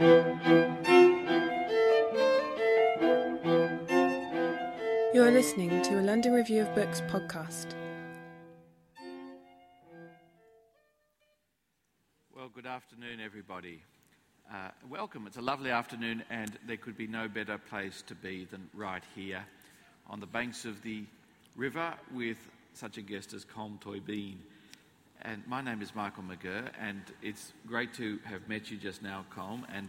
You are listening to a London Review of Books podcast. Well, good afternoon, everybody. Uh, welcome. It's a lovely afternoon, and there could be no better place to be than right here on the banks of the river with such a guest as Colm Tóibín. And my name is Michael McGirr, and it's great to have met you just now, Colm, and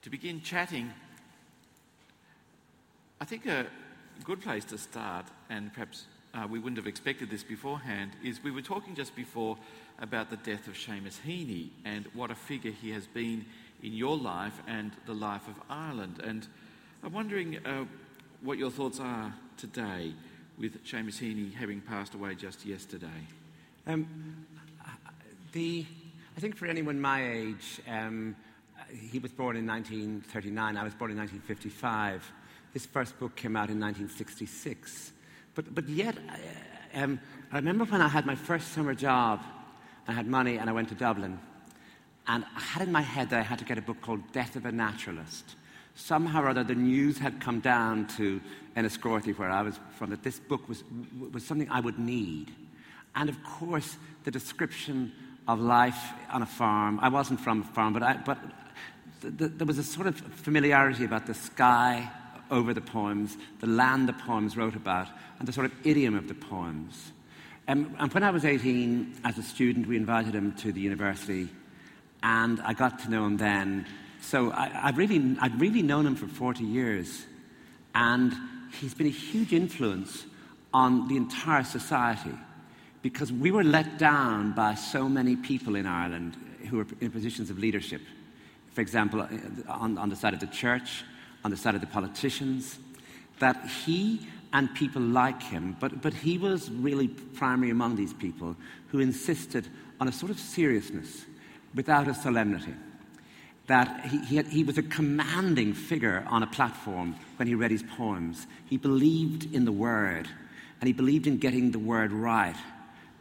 to begin chatting. I think a good place to start, and perhaps uh, we wouldn't have expected this beforehand, is we were talking just before about the death of Seamus Heaney and what a figure he has been in your life and the life of Ireland. And I'm wondering uh, what your thoughts are today with Seamus Heaney having passed away just yesterday. Um, the, I think for anyone my age, um, he was born in 1939, I was born in 1955. His first book came out in 1966. But, but yet, uh, um, I remember when I had my first summer job, I had money and I went to Dublin. And I had in my head that I had to get a book called Death of a Naturalist. Somehow or other, the news had come down to Enniscorthy, where I was from, that this book was, was something I would need. And of course, the description of life on a farm. I wasn't from a farm, but, I, but th- th- there was a sort of familiarity about the sky over the poems, the land the poems wrote about, and the sort of idiom of the poems. Um, and when I was 18, as a student, we invited him to the university and I got to know him then. So I, have really, I'd really known him for 40 years, and he's been a huge influence on the entire society because we were let down by so many people in Ireland who were in positions of leadership. For example, uh, on, on the side of the church, on the side of the politicians, that he and people like him, but, but he was really primary among these people who insisted on a sort of seriousness without a solemnity. That he, he, had, he, was a commanding figure on a platform when he read his poems. He believed in the word, and he believed in getting the word right.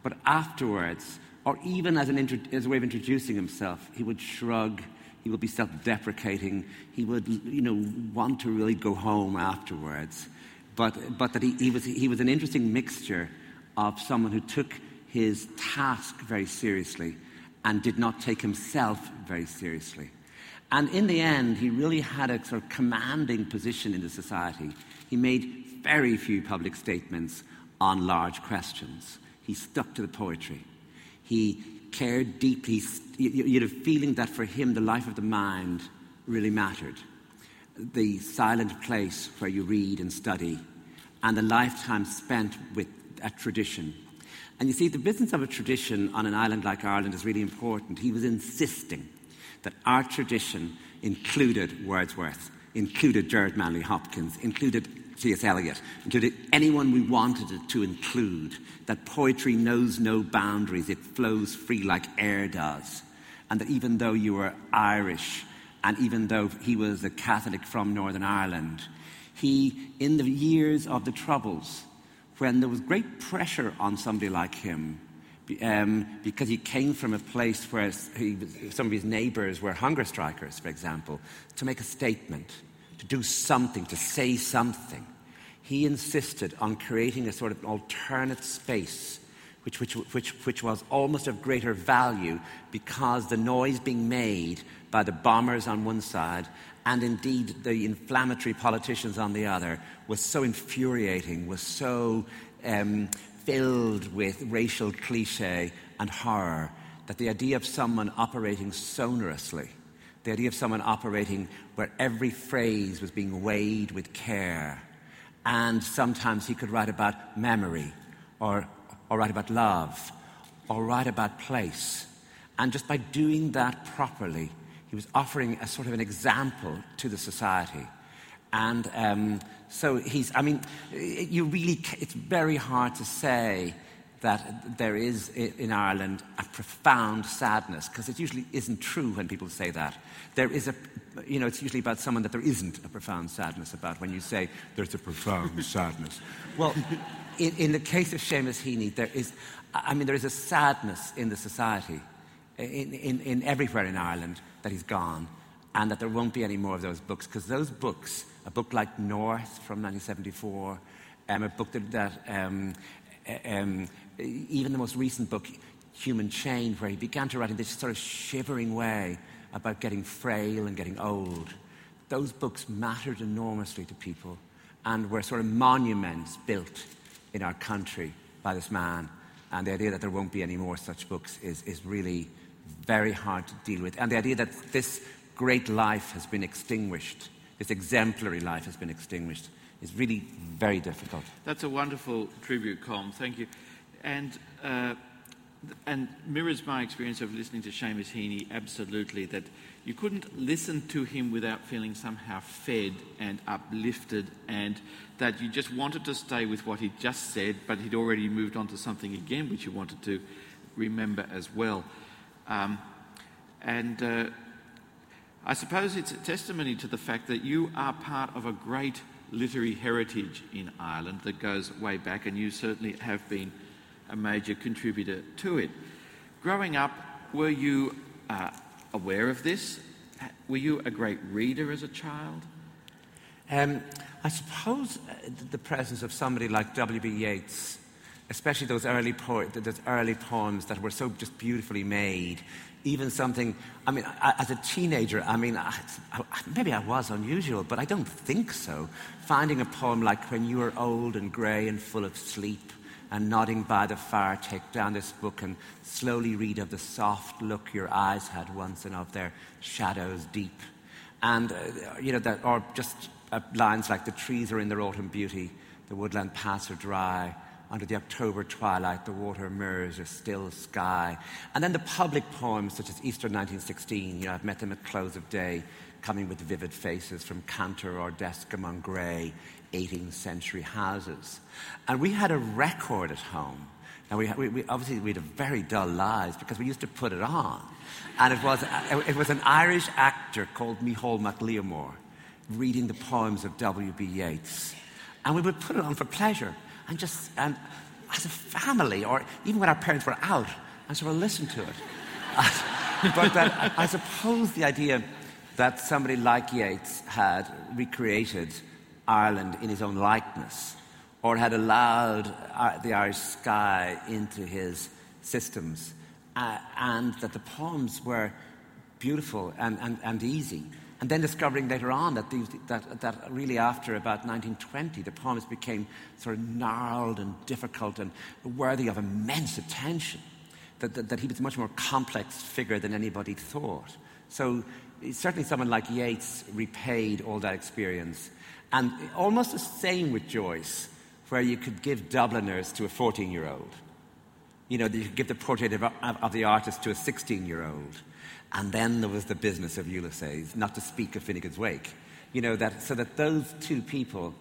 But afterwards, or even as, as a way of introducing himself, he would shrug, he would be self deprecating, he would you know, want to really go home afterwards. But, but that he, he, was, he was an interesting mixture of someone who took his task very seriously and did not take himself very seriously. And in the end, he really had a sort of commanding position in the society. He made very few public statements on large questions. He stuck to the poetry. He cared deeply. You had a feeling that for him, the life of the mind really mattered. The silent place where you read and study, and the lifetime spent with a tradition and you see, the business of a tradition on an island like Ireland is really important. He was insisting that our tradition included Wordsworth, included Gerard Manley Hopkins, included T.S. Eliot, included anyone we wanted to include, that poetry knows no boundaries, it flows free like air does. And that even though you were Irish, and even though he was a Catholic from Northern Ireland, he, in the years of the Troubles, when there was great pressure on somebody like him um, because he came from a place where he, some of his neighbors were hunger strikers, for example, to make a statement, to do something, to say something. He insisted on creating a sort of alternate space which, which, which, which was almost of greater value because the noise being made by the bombers on one side and indeed the inflammatory politicians on the other was so infuriating, was so um, filled with racial cliche and horror that the idea of someone operating sonorously, the idea of someone operating where every phrase was being weighed with care, and sometimes he could write about memory or, or write about love or write about place. And just by doing that properly, He was offering a sort of an example to the society. And um, so he's, I mean, you really, it's very hard to say that there is in Ireland a profound sadness, because it usually isn't true when people say that. There is a, you know, it's usually about someone that there isn't a profound sadness about when you say there's a profound sadness. Well, in, in, the case of Seamus Heaney, there is, I mean, there is a sadness in the society, in, in, in everywhere in Ireland, that he's gone, and that there won't be any more of those books, because those books, a book like North from 1974, um, a book that, that um, um, Uh, even the most recent book, Human Chain, where he began to write in this sort of shivering way about getting frail and getting old. Those books mattered enormously to people and were sort of monuments built in our country by this man. And the idea that there won't be any more such books is, is really very hard to deal with. And the idea that this great life has been extinguished, this exemplary life has been extinguished, is really very difficult. That's a wonderful tribute, Colm. Thank you. And, uh, and mirrors my experience of listening to Seamus Heaney absolutely, that you couldn't listen to him without feeling somehow fed and uplifted, and that you just wanted to stay with what he'd just said, but he'd already moved on to something again which you wanted to remember as well. Um, and uh, I suppose it's a testimony to the fact that you are part of a great literary heritage in Ireland that goes way back, and you certainly have been a major contributor to it. Growing up, were you uh, aware of this? Were you a great reader as a child? Um, I suppose uh, the presence of somebody like W.B. Yeats, especially those early, po- those early poems that were so just beautifully made, even something, I mean, as a teenager, I mean, I, maybe I was unusual, but I don't think so. Finding a poem like When You Are Old and Grey and Full of Sleep, and nodding by the fire, take down this book and slowly read of the soft look your eyes had once and of their shadows deep. And, uh, you know, that, or just uh, lines like the trees are in their autumn beauty, the woodland paths are dry, under the October twilight, the water mirrors a still sky. And then the public poems, such as Easter 1916, you know, I've met them at close of day, coming with vivid faces from Cantor or desk among grey, 18th century houses. And we had a record at home. Now, we, we, we, obviously, we had very dull lives because we used to put it on. And it was, it was an Irish actor called Micheál Mac Liammóir reading the poems of W.B. Yeats. And we would put it on for pleasure and just, and as a family, or even when our parents were out, and sort of listen to it. but that, I suppose the idea that somebody like Yeats had recreated Ireland in his own likeness, or had allowed uh, the Irish sky into his systems, uh, and that the poems were beautiful and, and, and easy. And then discovering later on that, these, that, that really after about 1920, the poems became sort of gnarled and difficult and worthy of immense attention. That, that, that he was a much more complex figure than anybody thought. So certainly someone like Yeats repaid all that experience and almost the same with Joyce, where you could give Dubliners to a 14 year old. You know, you could give the portrait of, of the artist to a 16 year old. And then there was the business of Ulysses, not to speak of Finnegans Wake. You know, that, so that those two people,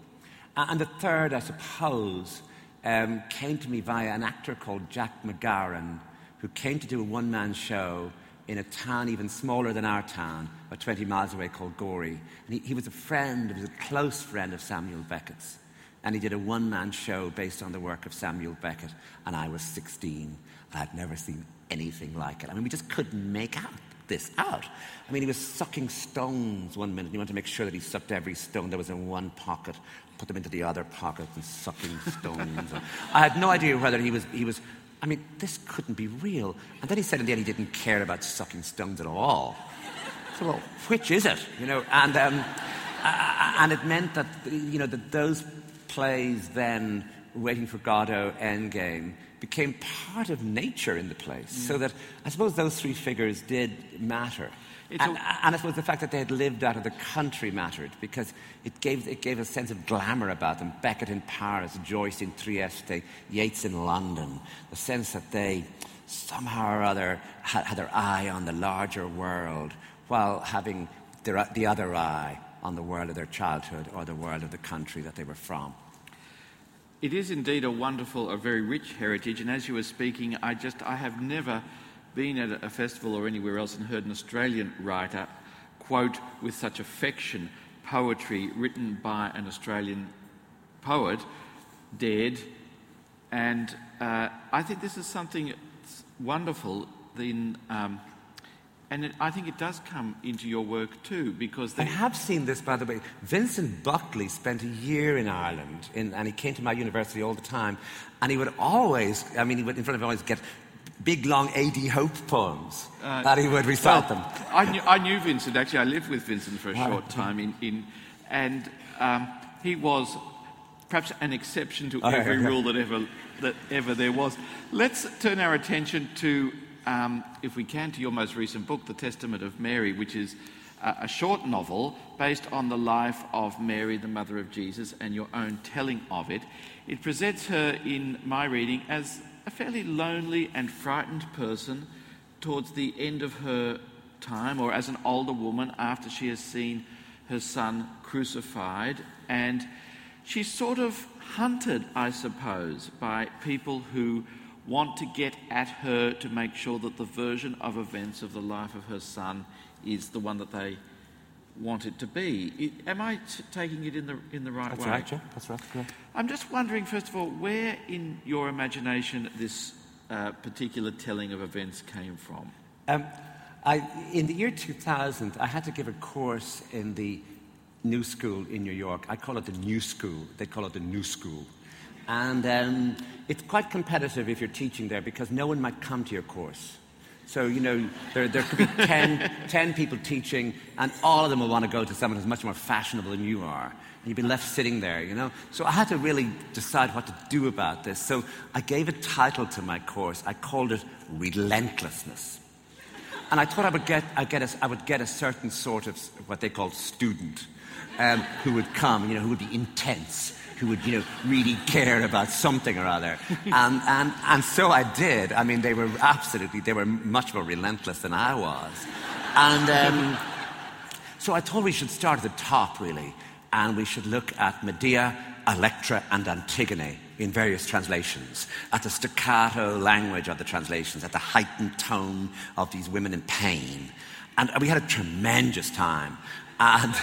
and the third, I suppose, um, came to me via an actor called Jack MacGowran, who came to do a one man show in a town even smaller than our town, about 20 miles away, called Gorey. And he, he was a friend, he was a close friend of Samuel Beckett's. And he did a one man show based on the work of Samuel Beckett. And I was 16. I had never seen anything like it. I mean, we just couldn't make out this out. I mean, he was sucking stones one minute. He wanted to make sure that he sucked every stone that was in one pocket, put them into the other pocket, and sucking stones. I had no idea whether he was, he was I mean, this couldn't be real. And then he said in the end he didn't care about sucking stones at all. So, well, which is it? You know, and, um, and it meant that, you know, that those plays then, Waiting for Godot, Endgame, became part of nature in the place. Mm. So that I suppose those three figures did matter. And, and, I suppose the fact that they had lived out of the country mattered because it gave, it gave a sense of glamour about them. Beckett in Paris, Joyce in Trieste, Yeats in London. The sense that they somehow or other had, had their eye on the larger world while having the, the other eye on the world of their childhood or the world of the country that they were from. It is indeed a wonderful, a very rich heritage, and as you were speaking, I just I have never been at a festival or anywhere else and heard an Australian writer quote with such affection poetry written by an Australian poet, dead, and uh, I think this is something wonderful. In, um, and it, I think it does come into your work too, because I have seen this, by the way. Vincent Buckley spent a year in Ireland, in, and he came to my university all the time, and he would always, I mean, he would in front of always get big, long A.D. Hope poems uh, that he would recite well, them. I knew, I knew, Vincent, actually. I lived with Vincent for a short time, in, in and um, he was perhaps an exception to oh, every rule that ever, that ever there was. Let's turn our attention to, um, if we can, to your most recent book, The Testament of Mary, which is a short novel based on the life of Mary, the mother of Jesus, and your own telling of it. It presents her, in my reading, as a fairly lonely and frightened person towards the end of her time, or as an older woman after she has seen her son crucified. And she's sort of hunted, I suppose, by people who want to get at her to make sure that the version of events of the life of her son is the one that they want it to be. It, am I t- taking it in the, in the right That's way? Right, yeah. That's right. Yeah. I'm just wondering, first of all, where in your imagination this uh, particular telling of events came from? Um, I, in the year 2000, I had to give a course in the new school in New York. I call it the new school. They call it the new school. And um, it's quite competitive if you're teaching there because no one might come to your course. So, you know, there, there could be 10, 10 people teaching, and all of them will want to go to someone who's much more fashionable than you are. And you'd be left sitting there, you know? So I had to really decide what to do about this. So I gave a title to my course. I called it Relentlessness. And I thought I would get, I'd get a, I would get a certain sort of what they call student um, who would come, you know, who would be intense who would, you know, really care about something or other. and, and, and so I did. I mean, they were absolutely, they were much more relentless than I was. And um, so I thought we should start at the top, really, and we should look at Medea, Electra, and Antigone in various translations, at the staccato language of the translations, at the heightened tone of these women in pain. And we had a tremendous time. And,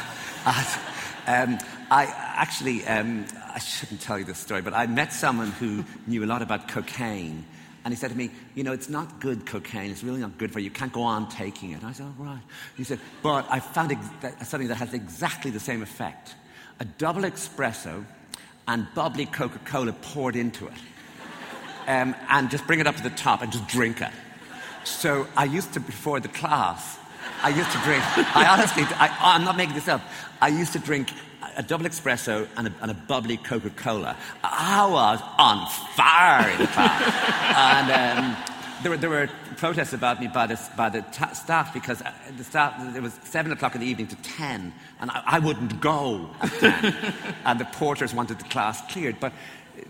and um, I actually, um, I shouldn't tell you this story, but I met someone who knew a lot about cocaine. And he said to me, You know, it's not good cocaine. It's really not good for you. You can't go on taking it. And I said, Oh, right. He said, But I found ex- something that has exactly the same effect a double espresso and bubbly Coca Cola poured into it. Um, and just bring it up to the top and just drink it. So I used to, before the class, I used to drink, I honestly, I, I'm not making this up, I used to drink a double espresso and a, and a bubbly Coca Cola. I was on fire in class. and um, there, were, there were protests about me by the, by the ta- staff because uh, the staff, it was 7 o'clock in the evening to 10, and I, I wouldn't go at 10. and the porters wanted the class cleared. But it,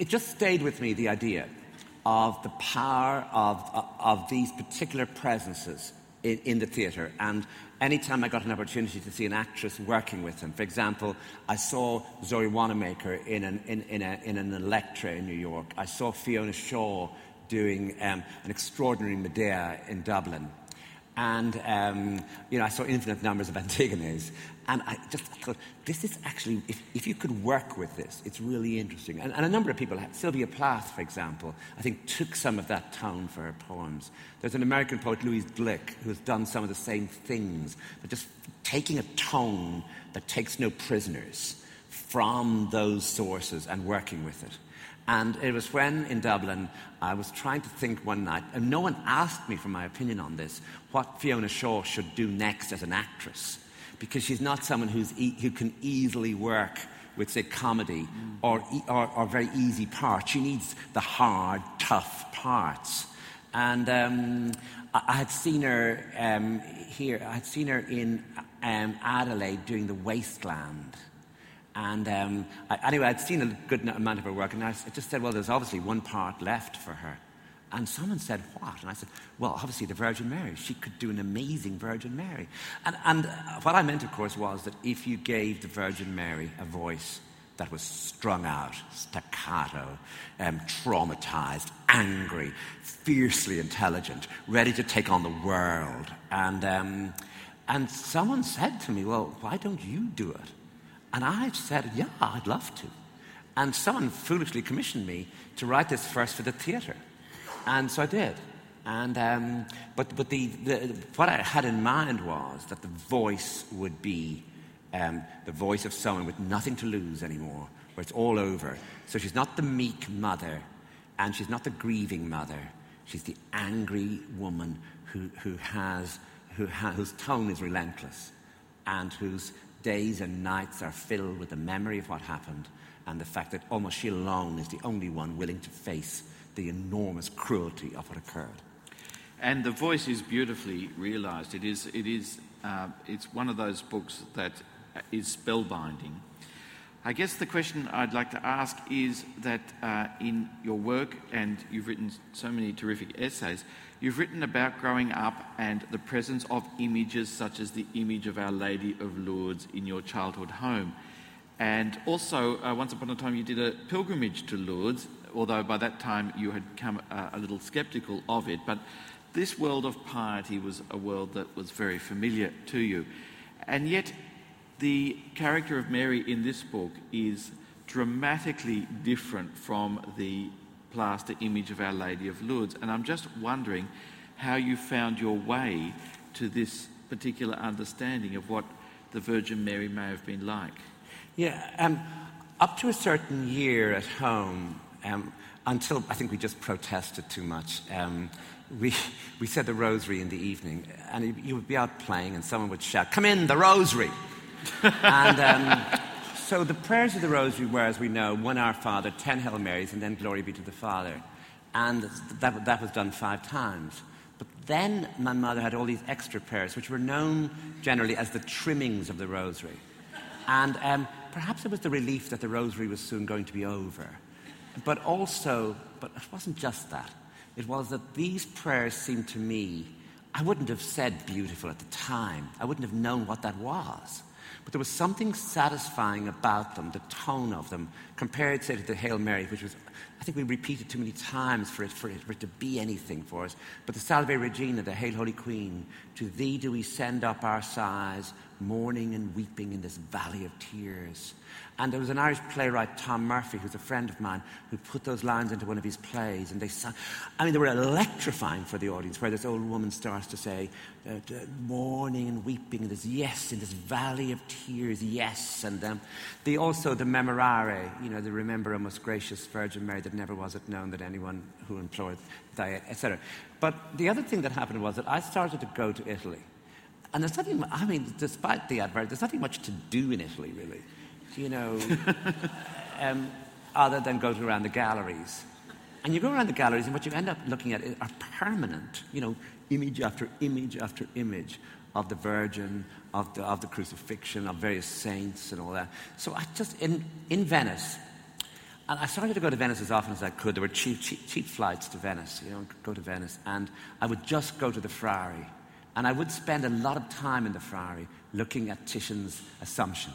it just stayed with me the idea of the power of, of these particular presences in, in the theatre. And anytime I got an opportunity to see an actress working with him, for example, I saw Zoe Wanamaker in an, in, in, a, in an Electra in New York. I saw Fiona Shaw doing um, an extraordinary Medea in Dublin. And, um, you know, I saw infinite numbers of Antigones. And I just thought, this is actually, if, if you could work with this, it's really interesting. And, and, a number of people, Sylvia Plath, for example, I think took some of that tone for her poems. There's an American poet, Louise Glück, who has done some of the same things, but just taking a tone that takes no prisoners from those sources and working with it. And it was when in Dublin I was trying to think one night, and no one asked me for my opinion on this, what Fiona Shaw should do next as an actress. Because she's not someone who's e- who can easily work with, say, comedy mm. or, or, or, very easy parts. She needs the hard, tough parts. And um, I, I, had seen her um, here, I had seen her in um, Adelaide doing The Waste Land. And um, I, anyway, I'd seen a good amount of her work, and I just said, well, there's obviously one part left for her. and someone said, What? And I said, Well, obviously the Virgin Mary. She could do an amazing Virgin Mary. And, and what I meant, of course, was that if you gave the Virgin Mary a voice that was strung out, staccato, um, traumatized, angry, fiercely intelligent, ready to take on the world. And, um, and someone said to me, Well, why don't you do it? And I said, Yeah, I'd love to. And someone foolishly commissioned me to write this first for the theatre. And so I did. And, um, but but the, the, what I had in mind was that the voice would be um, the voice of someone with nothing to lose anymore, where it's all over. So she's not the meek mother, and she's not the grieving mother. She's the angry woman who, who has, who ha- whose tone is relentless, and whose days and nights are filled with the memory of what happened and the fact that almost she alone is the only one willing to face the enormous cruelty of what occurred. And the voice is beautifully realised. It is, it is, uh, it's one of those books that is spellbinding. I guess the question I'd like to ask is that uh, in your work, and you've written so many terrific essays, you've written about growing up and the presence of images such as the image of Our Lady of Lourdes in your childhood home. And also, uh, once upon a time, you did a pilgrimage to Lourdes, although by that time you had come uh, a little sceptical of it. But this world of piety was a world that was very familiar to you. And yet, the character of Mary in this book is dramatically different from the plaster image of Our Lady of Lourdes. And I'm just wondering how you found your way to this particular understanding of what the Virgin Mary may have been like. Yeah, um, up to a certain year at home, um, until I think we just protested too much, um, we, we said the rosary in the evening, and you would be out playing, and someone would shout, Come in, the rosary! and um, so the prayers of the rosary were, as we know, one Our Father, ten Hail Marys, and then Glory be to the Father. And that, that was done five times. But then my mother had all these extra prayers, which were known generally as the trimmings of the rosary. And um, perhaps it was the relief that the rosary was soon going to be over. But also, but it wasn't just that. It was that these prayers seemed to me, I wouldn't have said beautiful at the time. I wouldn't have known what that was. But there was something satisfying about them, the tone of them, compared, say, to the Hail Mary, which was, I think we repeated too many times for it, for it, for it to be anything for us. But the Salve Regina, the Hail Holy Queen, to thee do we send up our sighs, mourning and weeping in this valley of tears. And there was an Irish playwright, Tom Murphy, who's a friend of mine, who put those lines into one of his plays. And they sang, I mean, they were electrifying for the audience, where this old woman starts to say, uh, mourning and weeping, and this yes, in this valley of tears, yes. And um, the, also the memorare, you know, the remember a most gracious Virgin Mary that never was it known that anyone who implored thy, etc. But the other thing that happened was that I started to go to Italy. And there's nothing, I mean, despite the advert, there's nothing much to do in Italy, really, you know, um, other than go to around the galleries. And you go around the galleries, and what you end up looking at are permanent, you know, image after image after image of the Virgin, of the, of the crucifixion, of various saints, and all that. So I just, in, in Venice, and I started to go to Venice as often as I could. There were cheap, cheap, cheap flights to Venice, you know, go to Venice. And I would just go to the Frari and I would spend a lot of time in the Frari looking at Titian's Assumption.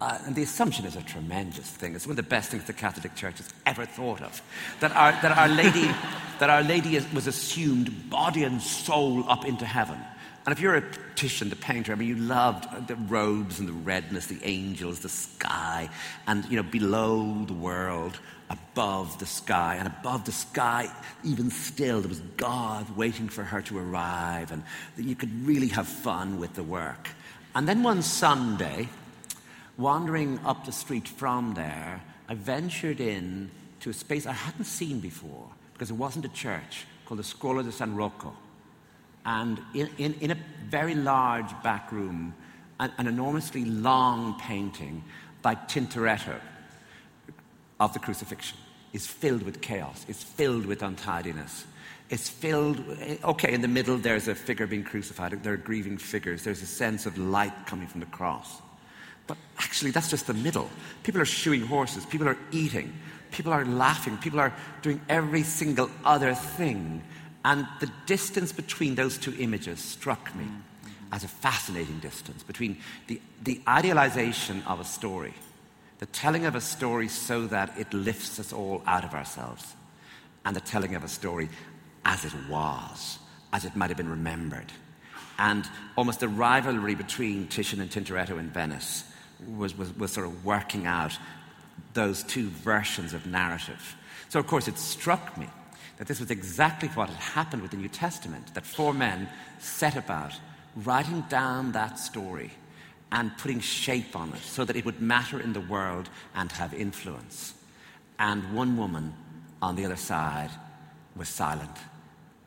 Uh, and the Assumption is a tremendous thing. It's one of the best things the Catholic Church has ever thought of. That Our, that our Lady, that our Lady was assumed body and soul up into heaven. And if you're a Titian, the painter, I mean, you loved the robes and the redness, the angels, the sky, and, you know, below the world, above the sky. And above the sky, even still, there was God waiting for her to arrive, and you could really have fun with the work. And then one Sunday, wandering up the street from there, I ventured in to a space I hadn't seen before, because it wasn't a church, called the Scuola di San Rocco. And in, in, in a very large back room, an, an enormously long painting by Tintoretto of the crucifixion is filled with chaos, it's filled with untidiness. It's filled, okay, in the middle there's a figure being crucified, there are grieving figures, there's a sense of light coming from the cross. But actually, that's just the middle. People are shoeing horses, people are eating, people are laughing, people are doing every single other thing. And the distance between those two images struck me as a fascinating distance between the, the idealization of a story, the telling of a story so that it lifts us all out of ourselves, and the telling of a story as it was, as it might have been remembered. And almost the rivalry between Titian and Tintoretto in Venice was, was, was sort of working out those two versions of narrative. So, of course, it struck me that this was exactly what had happened with the New Testament, that four men set about writing down that story and putting shape on it so that it would matter in the world and have influence. And one woman on the other side was silent,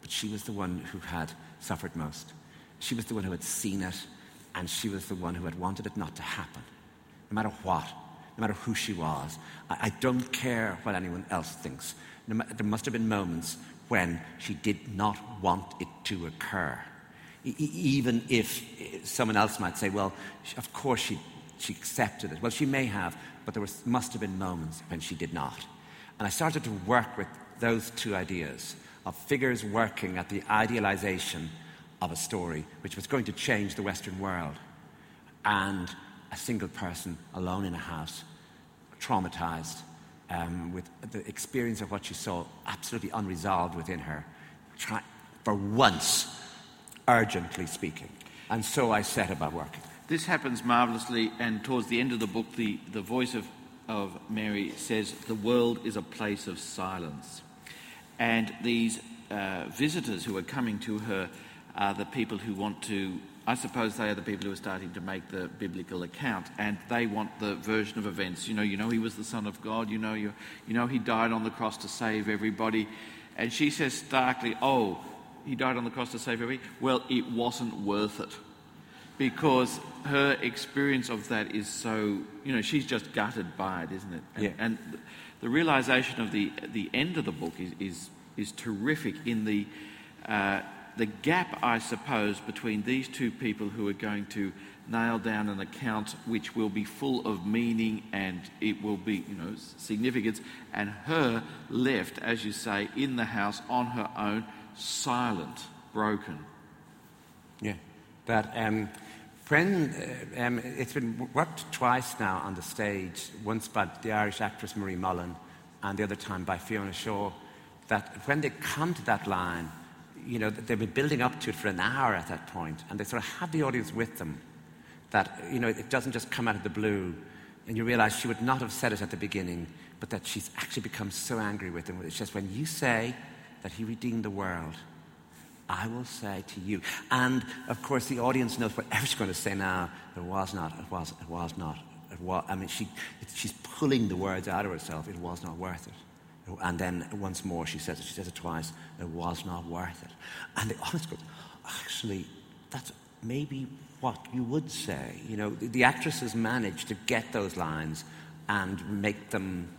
but she was the one who had suffered most. She was the one who had seen it, and she was the one who had wanted it not to happen, no matter what, no matter who she was. I, don't care what anyone else thinks. There must have been moments when she did not want it to occur even if eh, someone else might say, well, of course she, she accepted it. Well, she may have, but there was, must have been moments when she did not. And I started to work with those two ideas of figures working at the idealization of a story which was going to change the Western world, and a single person alone in a house, traumatized, um, with the experience of what she saw absolutely unresolved within her, try, for once urgently speaking. And so I set about working. This happens marvelously, and towards the end of the book, the, the voice of, of Mary says, The world is a place of silence. And these uh, visitors who are coming to her are the people who want to, I suppose they are the people who are starting to make the biblical account, and they want the version of events. You know, you know he was the Son of God, you know, you, you know he died on the cross to save everybody. And she says starkly, Oh, he died on the cross to save everybody. Well, it wasn't worth it because her experience of that is so, you know, she's just gutted by it, isn't it? And, yeah. and the realization of the, the end of the book is, is, is terrific in the, uh, the gap, I suppose, between these two people who are going to nail down an account which will be full of meaning and it will be, you know, significance, and her left, as you say, in the house on her own silent, broken. Yeah. But um, friend, uh, um, it's been worked twice now on the stage, once by the Irish actress Marie Mullen and the other time by Fiona Shaw, that when they come to that line, you know, they've been building up to it for an hour at that point, and they sort of have the audience with them. That, you know, it doesn't just come out of the blue, and you realize she would not have said it at the beginning, but that she's actually become so angry with them. It's just when you say, that he redeemed the world, I will say to you. And of course, the audience knows whatever she's going to say now. It was not. It was. It was not. It was. I mean, she, she's pulling the words out of herself. It was not worth it. And then once more, she says it. She says it twice. It was not worth it. And the audience goes, actually, that's maybe what you would say. You know, the, the actresses managed to get those lines and make them,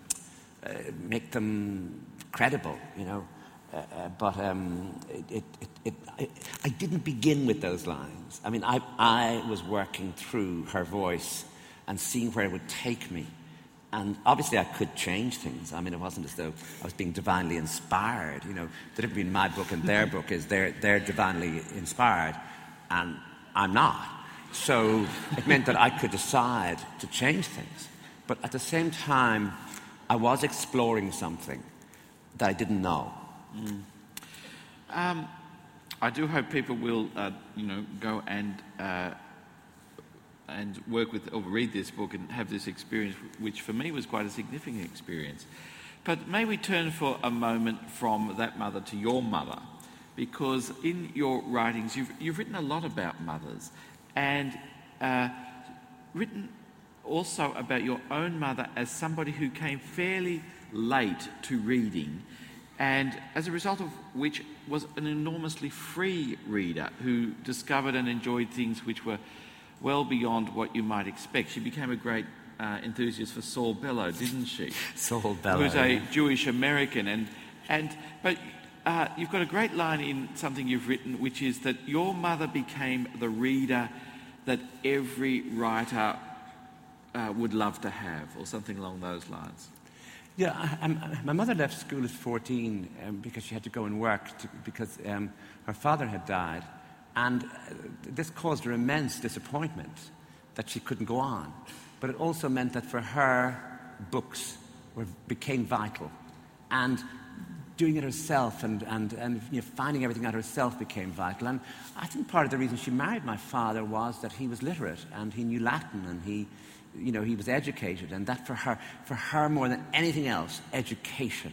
uh, make them credible. You know. Uh, uh, but um, it, it, it, I didn't begin with those lines. I mean, I, I was working through her voice and seeing where it would take me. And obviously, I could change things. I mean, it wasn't as though I was being divinely inspired. You know, the difference between my book and their book is they're, they're divinely inspired, and I'm not. So it meant that I could decide to change things. But at the same time, I was exploring something that I didn't know. Mm. Um, I do hope people will, uh, you know, go and uh, and work with or read this book and have this experience, which for me was quite a significant experience. But may we turn for a moment from that mother to your mother, because in your writings you've you've written a lot about mothers, and uh, written also about your own mother as somebody who came fairly late to reading and as a result of which was an enormously free reader who discovered and enjoyed things which were well beyond what you might expect. She became a great uh, enthusiast for Saul Bellow, didn't she? Saul Bellow. Who's a Jewish American. And, and, but uh, you've got a great line in something you've written, which is that your mother became the reader that every writer uh, would love to have, or something along those lines? Yeah, I, I, my mother left school at 14 um, because she had to go and work to, because um, her father had died. And uh, this caused her immense disappointment that she couldn't go on. But it also meant that for her, books were, became vital. And doing it herself and, and, and you know, finding everything out herself became vital. And I think part of the reason she married my father was that he was literate and he knew Latin and he, you know, he was educated. And that for her, for her more than anything else, education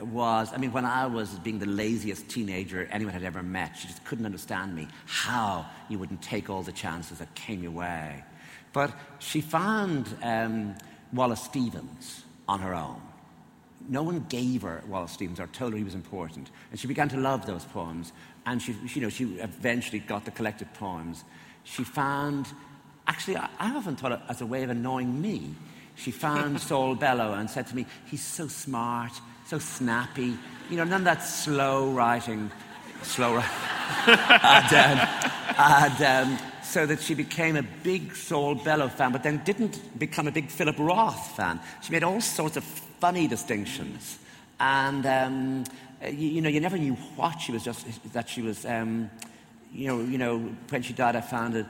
was, I mean, when I was being the laziest teenager anyone had ever met, she just couldn't understand me, how you wouldn't take all the chances that came your way. But she found um, Wallace Stevens on her own. No one gave her Wallace Stevens or told her he was important. And she began to love those poems. And she, you know, she eventually got the collected poems. She found, actually, I, I often thought it as a way of annoying me. She found Saul Bellow and said to me, He's so smart, so snappy. You know, none of that slow writing, slow writing. and, um, and um, so that she became a big Saul Bellow fan, but then didn't become a big Philip Roth fan. She made all sorts of funny distinctions. And, um, you, you, know, you never knew what she was just, that she was, um, you, know, you know, when she died, I found it,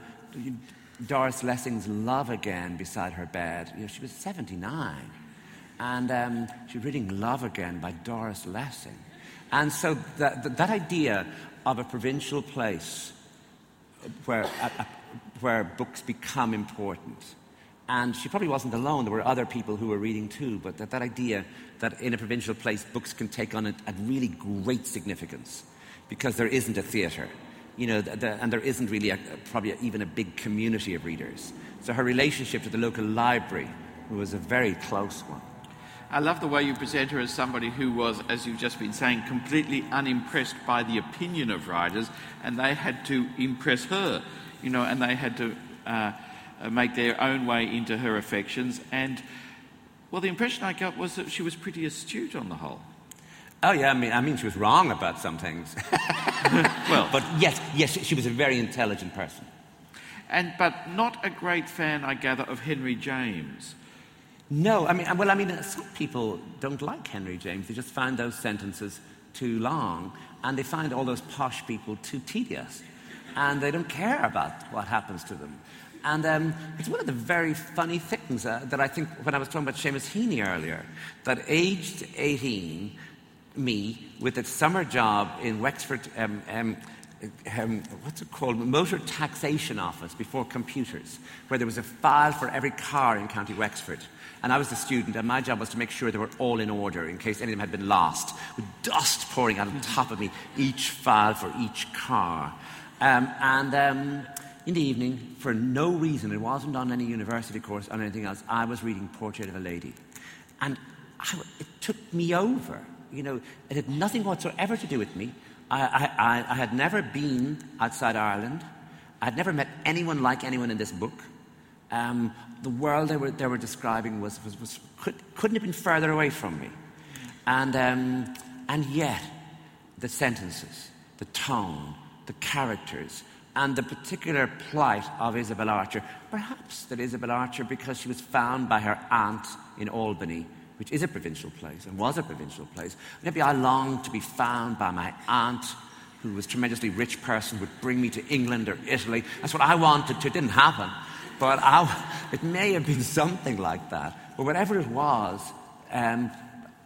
Doris Lessing's Love Again beside her bed. You know, she was 79. And um, she was reading Love Again by Doris Lessing. And so that, that, idea of a provincial place where, where books become important. And she probably wasn't alone. There were other people who were reading too. But that, that idea that in a provincial place, books can take on a, a really great significance because there isn't a theatre. You know, the, the, and there isn't really a, probably even a big community of readers. So her relationship to the local library was a very close one. I love the way you present her as somebody who was, as you've just been saying, completely unimpressed by the opinion of writers, and they had to impress her, you know, and they had to uh, uh, make their own way into her affections. And, well, the impression I got was that she was pretty astute on the whole. Oh yeah, I mean, I mean, she was wrong about some things. well, but yes, yes, she was a very intelligent person. And but not a great fan, I gather, of Henry James. No, I mean, well, I mean, some people don't like Henry James. They just find those sentences too long, and they find all those posh people too tedious, and they don't care about what happens to them. And um, it's one of the very funny things uh, that I think when I was talking about Seamus Heaney earlier, that aged 18, me, with a summer job in Wexford, um, um, um, what's it called, motor taxation office before computers, where there was a file for every car in County Wexford. And I was the student, and my job was to make sure they were all in order in case any of them had been lost, with dust pouring out on top of me, each file for each car. Um, and um, in the evening, for no reason, it wasn't on any university course or anything else, I was reading Portrait of a Lady. And I, it took me over. You know, it had nothing whatsoever to do with me. I, I, I had never been outside Ireland. I had never met anyone like anyone in this book. Um, the world they were, they were describing was, was, was could, couldn't have been further away from me. And, um, and yet, the sentences, the tone, the characters, and the particular plight of Isabel Archer. Perhaps that Isabel Archer, because she was found by her aunt in Albany, which is a provincial place and was a provincial place. Maybe I longed to be found by my aunt, who was a tremendously rich person, would bring me to England or Italy. That's what I wanted to. It didn't happen. But I, it may have been something like that. But whatever it was, um,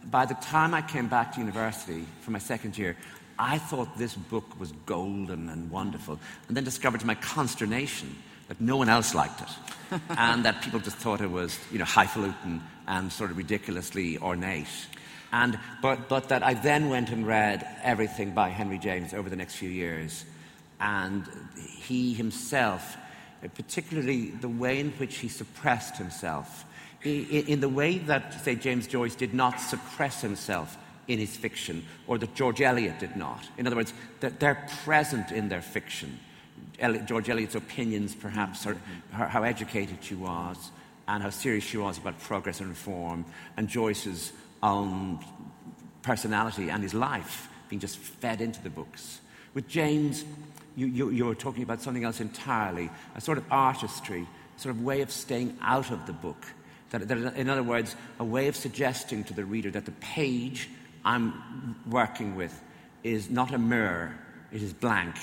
by the time I came back to university for my second year, I thought this book was golden and wonderful, and then discovered to my consternation that no one else liked it, and that people just thought it was, you know, highfalutin and sort of ridiculously ornate. And, but, but that I then went and read everything by Henry James over the next few years, and he himself Uh, particularly the way in which he suppressed himself, in the way that, say, James Joyce did not suppress himself in his fiction, or that George Eliot did not. In other words, that they're present in their fiction. George Eliot's opinions, perhaps, or how educated she was, and how serious she was about progress and reform, and Joyce's own personality and his life being just fed into the books. With James, you, you, you were talking about something else entirely, a sort of artistry sort of way of staying out of the book. That, that, in other words, a way of suggesting to the reader that the page I'm working with is not a mirror, it is blank.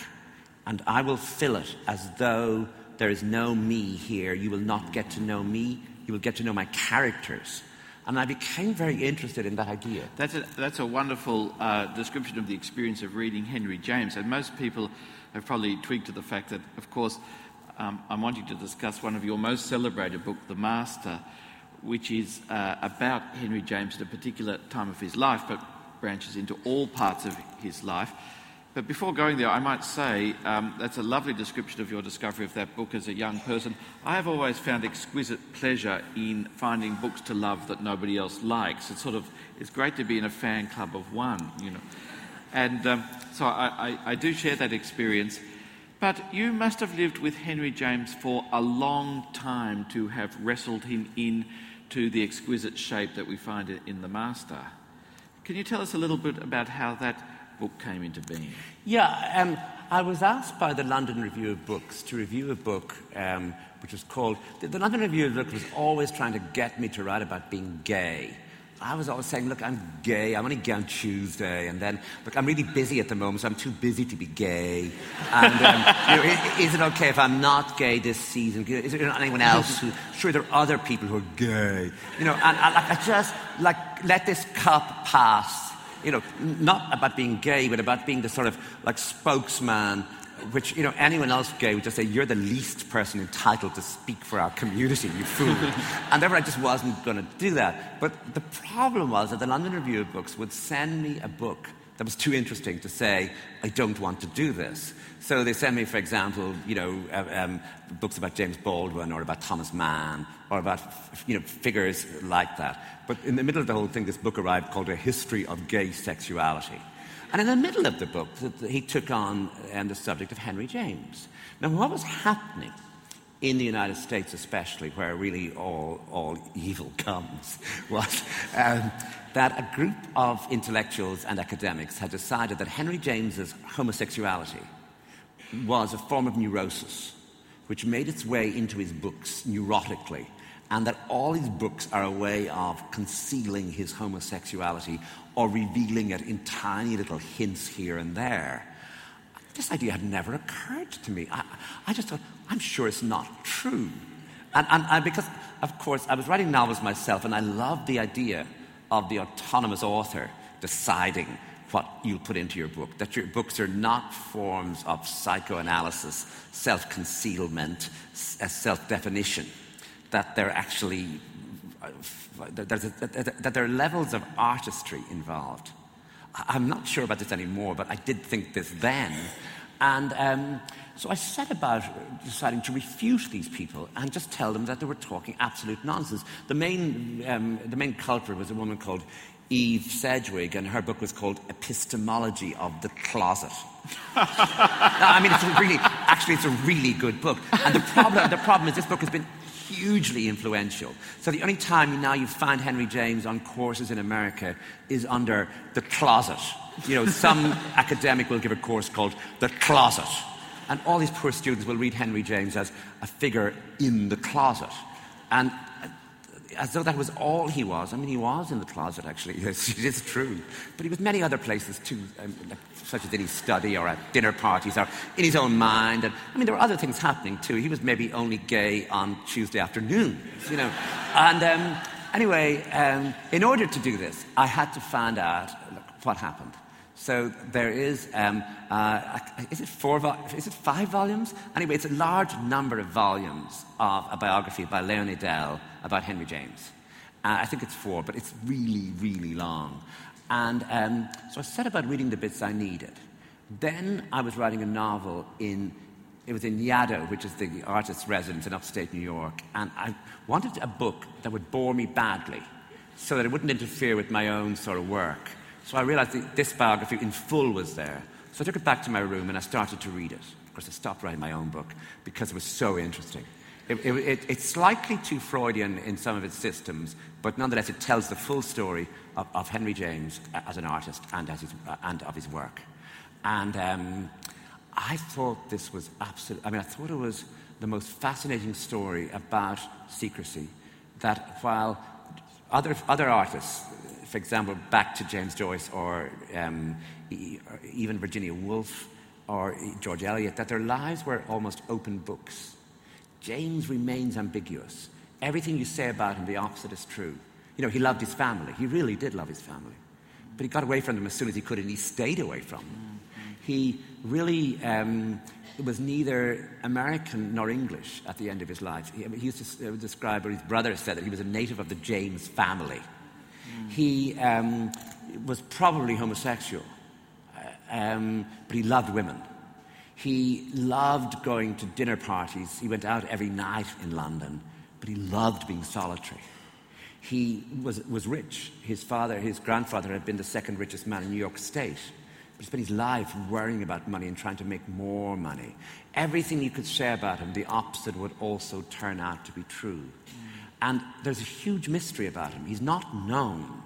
And I will fill it as though there is no me here. You will not get to know me, you will get to know my characters. And I became very interested in that idea. That's a, that's a wonderful uh, description of the experience of reading Henry James. And most people have probably twigged to the fact that, of course, um, I'm wanting to discuss one of your most celebrated book, The Master, which is uh, about Henry James at a particular time of his life, but branches into all parts of his life. But before going there, I might say um, that's a lovely description of your discovery of that book as a young person. I have always found exquisite pleasure in finding books to love that nobody else likes. It's sort of it's great to be in a fan club of one, you know. And um, so I, I, I do share that experience. But you must have lived with Henry James for a long time to have wrestled him in to the exquisite shape that we find in the Master. Can you tell us a little bit about how that book came into being? Yeah, um, I was asked by the London Review of Books to review a book um, which was called. The, the London Review of Books was always trying to get me to write about being gay. I was always saying, look, I'm gay. I'm only gay on Tuesday. And then, look, I'm really busy at the moment, so I'm too busy to be gay. And um, you know, is, it okay if I'm not gay this season? Is there anyone else who, sure, there are other people who are gay. You know, and, and like, I just, like, let this cup pass you know, not about being gay, but about being the sort of like spokesman, which, you know, anyone else gay would just say, you're the least person entitled to speak for our community, you fool. and therefore I just wasn't going to do that. But the problem was that the London Review of Books would send me a book that was too interesting to say, I don't want to do this. So they sent me, for example, you know, uh, um, books about James Baldwin or about Thomas Mann or about, you know, figures like that. But in the middle of the whole thing, this book arrived called A History of Gay Sexuality. And in the middle of the book, he took on um, the subject of Henry James. Now, what was happening in the United States, especially, where really all, all evil comes, was um, that a group of intellectuals and academics had decided that Henry James's homosexuality was a form of neurosis, which made its way into his books neurotically, and that all his books are a way of concealing his homosexuality or revealing it in tiny little hints here and there. This idea had never occurred to me. I, I just thought, I'm sure it's not true. And, and, and, because, of course, I was writing novels myself, and I loved the idea of the autonomous author deciding what you put into your book, that your books are not forms of psychoanalysis, self concealment, self definition, that they're actually, uh, that, there are levels of artistry involved. I'm not sure about this anymore, but I did think this then. And um, so I set about deciding to refute these people and just tell them that they were talking absolute nonsense. The main, um, the main culprit was a woman called Eve Sedgwick, and her book was called Epistemology of the Closet. no, I mean, it's a really, actually, it's a really good book. And the problem, the problem is this book has been hugely influential. So the only time now you find Henry James on courses in America is under the closet. You know, some academic will give a course called the closet. And all these poor students will read Henry James as a figure in the closet. And as though that was all he was. I mean, he was in the closet, actually. Yes, it is true. But he was many other places, too, um, such as in his study or at dinner parties or in his own mind. And, I mean, there were other things happening, too. He was maybe only gay on Tuesday afternoons, you know. And um, anyway, um, in order to do this, I had to find out look, what happened. So there is, um, uh, is, it four is it five volumes? Anyway, it's a large number of volumes of a biography by Leon Edel about Henry James. Uh, I think it's four, but it's really, really long. And um, so I set about reading the bits I needed. Then I was writing a novel in, it was in Yaddo, which is the artist's residence in upstate New York. And I wanted a book that would bore me badly so that it wouldn't interfere with my own sort of work. So I realized that this biography in full was there. So I took it back to my room and I started to read it. Of course, I stopped writing my own book because it was so interesting. It, it, it, it's slightly too Freudian in some of its systems, but nonetheless, it tells the full story of, of Henry James as an artist and, as his, uh, and of his work. And um, I thought this was absolutely, I mean, I thought it was the most fascinating story about secrecy. That while other, other artists, for example, back to James Joyce or um, even Virginia Woolf or George Eliot, that their lives were almost open books. James remains ambiguous. Everything you say about him, the opposite is true. You know, he loved his family. He really did love his family. But he got away from them as soon as he could, and he stayed away from them. He really um, was neither American nor English at the end of his life. He, he used to uh, describe, or his brother said, that he was a native of the James family. Mm. He um, was probably homosexual, uh, um, but he loved women. He loved going to dinner parties. He went out every night in London, but he loved being solitary. He was, was rich. His father, his grandfather, had been the second richest man in New York State. But he spent his life worrying about money and trying to make more money. Everything you could say about him, the opposite would also turn out to be true. And there's a huge mystery about him. He's not known.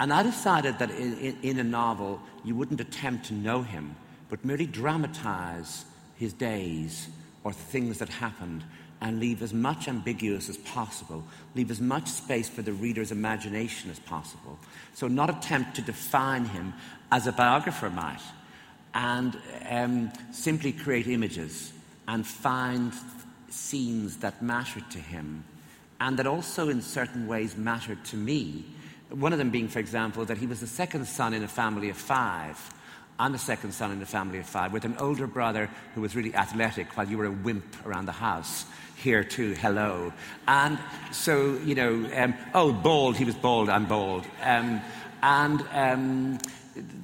And I decided that in, in, in, a novel, you wouldn't attempt to know him, but merely dramatize his days or things that happened and leave as much ambiguous as possible, leave as much space for the reader's imagination as possible. So, not attempt to define him as a biographer might, and um, simply create images and find scenes that mattered to him and that also, in certain ways, mattered to me. One of them being, for example, that he was the second son in a family of five. I'm the second son in a family of five, with an older brother who was really athletic while you were a wimp around the house. Here too, hello. And so, you know, um, oh, bald, he was bald, I'm bald. Um, and um,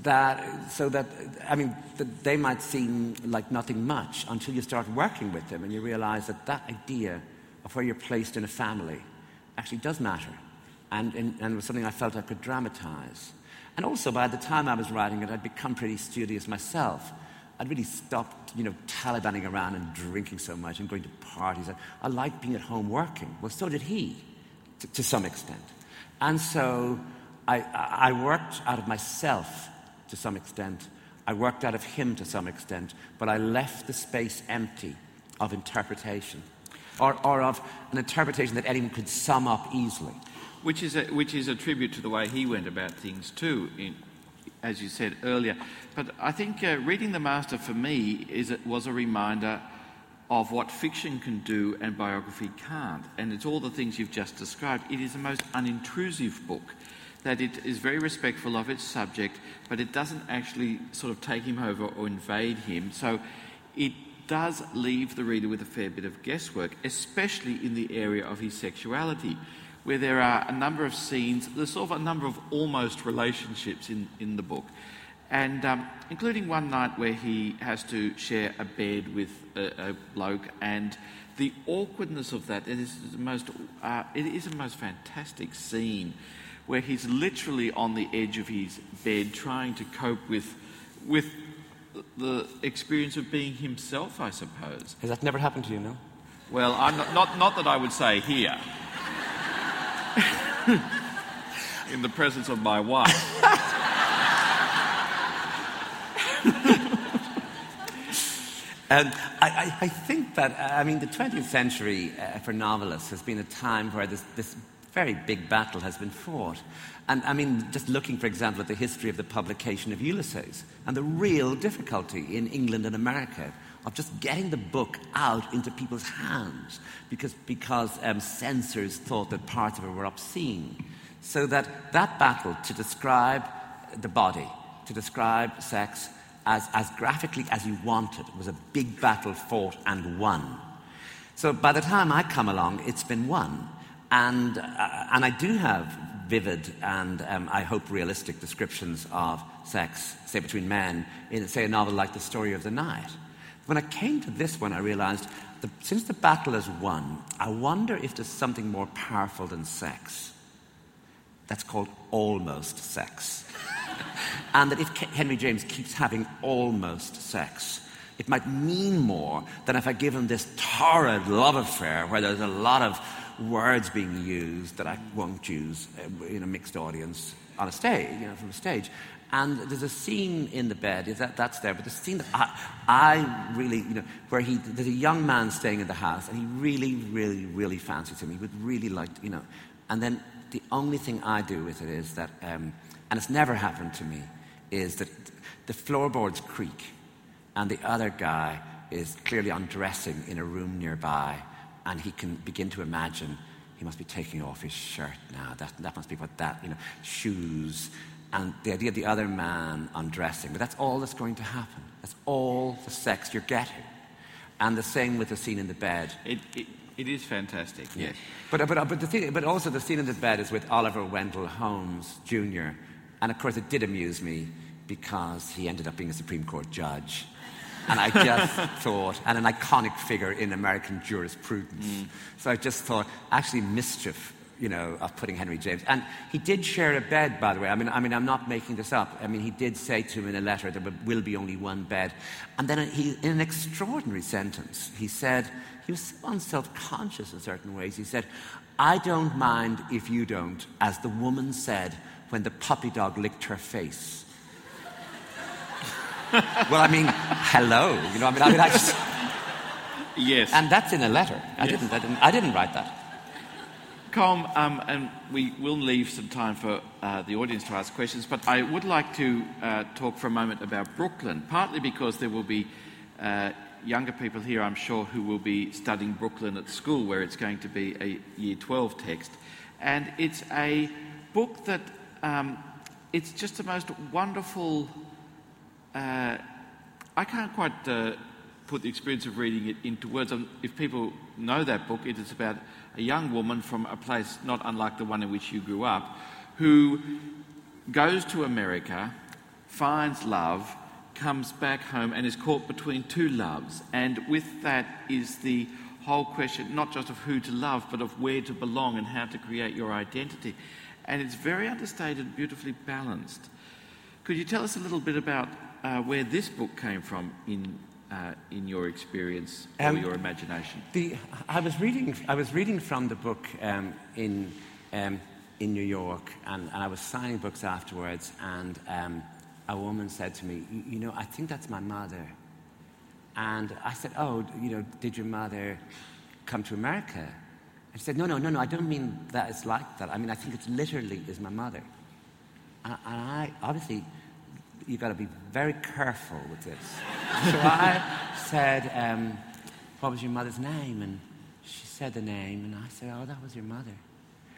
that, so that, I mean, that they might seem like nothing much until you start working with them and you realize that that idea where you're placed in a family actually does matter. And, and, and was something I felt I could dramatize. And also, by the time I was writing it, I'd become pretty studious myself. I'd really stopped, you know, talibaning around and drinking so much and going to parties. I, I liked being at home working. Well, so did he, to, to some extent. And so I, I worked out of myself to some extent. I worked out of him to some extent, but I left the space empty of interpretation or, or of an interpretation that anyone could sum up easily. Which is, a, which is a tribute to the way he went about things too, in, as you said earlier. But I think uh, reading The Master for me is, was a reminder of what fiction can do and biography can't. And it's all the things you've just described. It is the most unintrusive book that it is very respectful of its subject, but it doesn't actually sort of take him over or invade him. So it does leave the reader with a fair bit of guesswork, especially in the area of his sexuality, where there are a number of scenes, there's sort of a number of almost relationships in, in the book. And um, including one night where he has to share a bed with a, a bloke, and the awkwardness of that, is the most, uh, it is a most fantastic scene where he's literally on the edge of his bed trying to cope with, with the experience of being himself, I suppose. Has that never happened to you, no? Well, I'm not, not, not that I would say here. In the presence of my wife. And I, I, think that, I mean, the 20th century uh, for novelists has been a time where this, this very big battle has been fought. And I mean, just looking, for example, at the history of the publication of Ulysses and the real difficulty in England and America of just getting the book out into people's hands because, because um, censors thought that parts of it were obscene. So that that battle to describe the body, to describe sex as, as graphically as you wanted, was a big battle fought and won. So by the time I come along, it's been won. And, uh, and I do have vivid and, um, I hope, realistic descriptions of sex, say, between men, in, say, a novel like The Story of the Night. When I came to this one, I realized that since the battle is won, I wonder if there's something more powerful than sex. That's called almost sex. and that if Henry James keeps having almost sex, it might mean more than if I give him this torrid love affair where there's a lot of words being used that I won't use uh, in a mixed audience on a stage, you know, from a stage. And there's a scene in the bed, that, that's there, but the scene that I, I really, you know, where he, there's a young man staying in the house and he really, really, really fancies him. He would really like, you know. And then the only thing I do with it is that, um, and it's never happened to me, is that the floorboards creak and the other guy is clearly undressing in a room nearby and he can begin to imagine he must be taking off his shirt now. That, that must be what that, you know, shoes and the idea of the other man undressing. But that's all that's going to happen. That's all the sex you're getting. And the same with the scene in the bed. It, it, it is fantastic, yes. But, but, uh, but, the thing, but also the scene in the bed is with Oliver Wendell Holmes Jr. And of course, it did amuse me because he ended up being a Supreme Court judge. And I just thought, and an iconic figure in American jurisprudence. Mm. So I just thought, actually, mischief you know, of putting Henry James. And he did share a bed, by the way. I mean, I mean, I'm not making this up. I mean, he did say to him in a letter there will be only one bed. And then he, in an extraordinary sentence, he said, he was so unself-conscious in certain ways. He said, I don't mind if you don't, as the woman said when the puppy dog licked her face. Well, I mean, hello. You know, I mean, I, mean, I just... Yes. And that's in a letter. I, yes. didn't, I, didn't, I didn't write that. Colm, um, and we will leave some time for uh, the audience to ask questions, but I would like to uh, talk for a moment about Brooklyn, partly because there will be uh, younger people here, I'm sure, who will be studying Brooklyn at school, where it's going to be a Year 12 text. And it's a book that um, it's just the most wonderful. Uh, I can't quite uh, put the experience of reading it into words. Um, if people know that book, it is about a young woman from a place not unlike the one in which you grew up, who goes to America, finds love, comes back home, and is caught between two loves. And with that is the whole question not just of who to love, but of where to belong and how to create your identity. And it's very understated, beautifully balanced. Could you tell us a little bit about uh, where this book came from in uh, in your experience or um, your imagination? The, I, was reading, I was reading from the book um, in, um, in New York, and, and, I was signing books afterwards, and um, a woman said to me, You know, I think that's my mother. And I said, Oh, you know, did your mother come to America? And she said, No, no, no, no, I don't mean that it's like that. I mean, I think it's literally is my mother. And, and I obviously you've got to be very careful with this. so I said, um, What was your mother's name? And she said the name, and I said, Oh, that was your mother.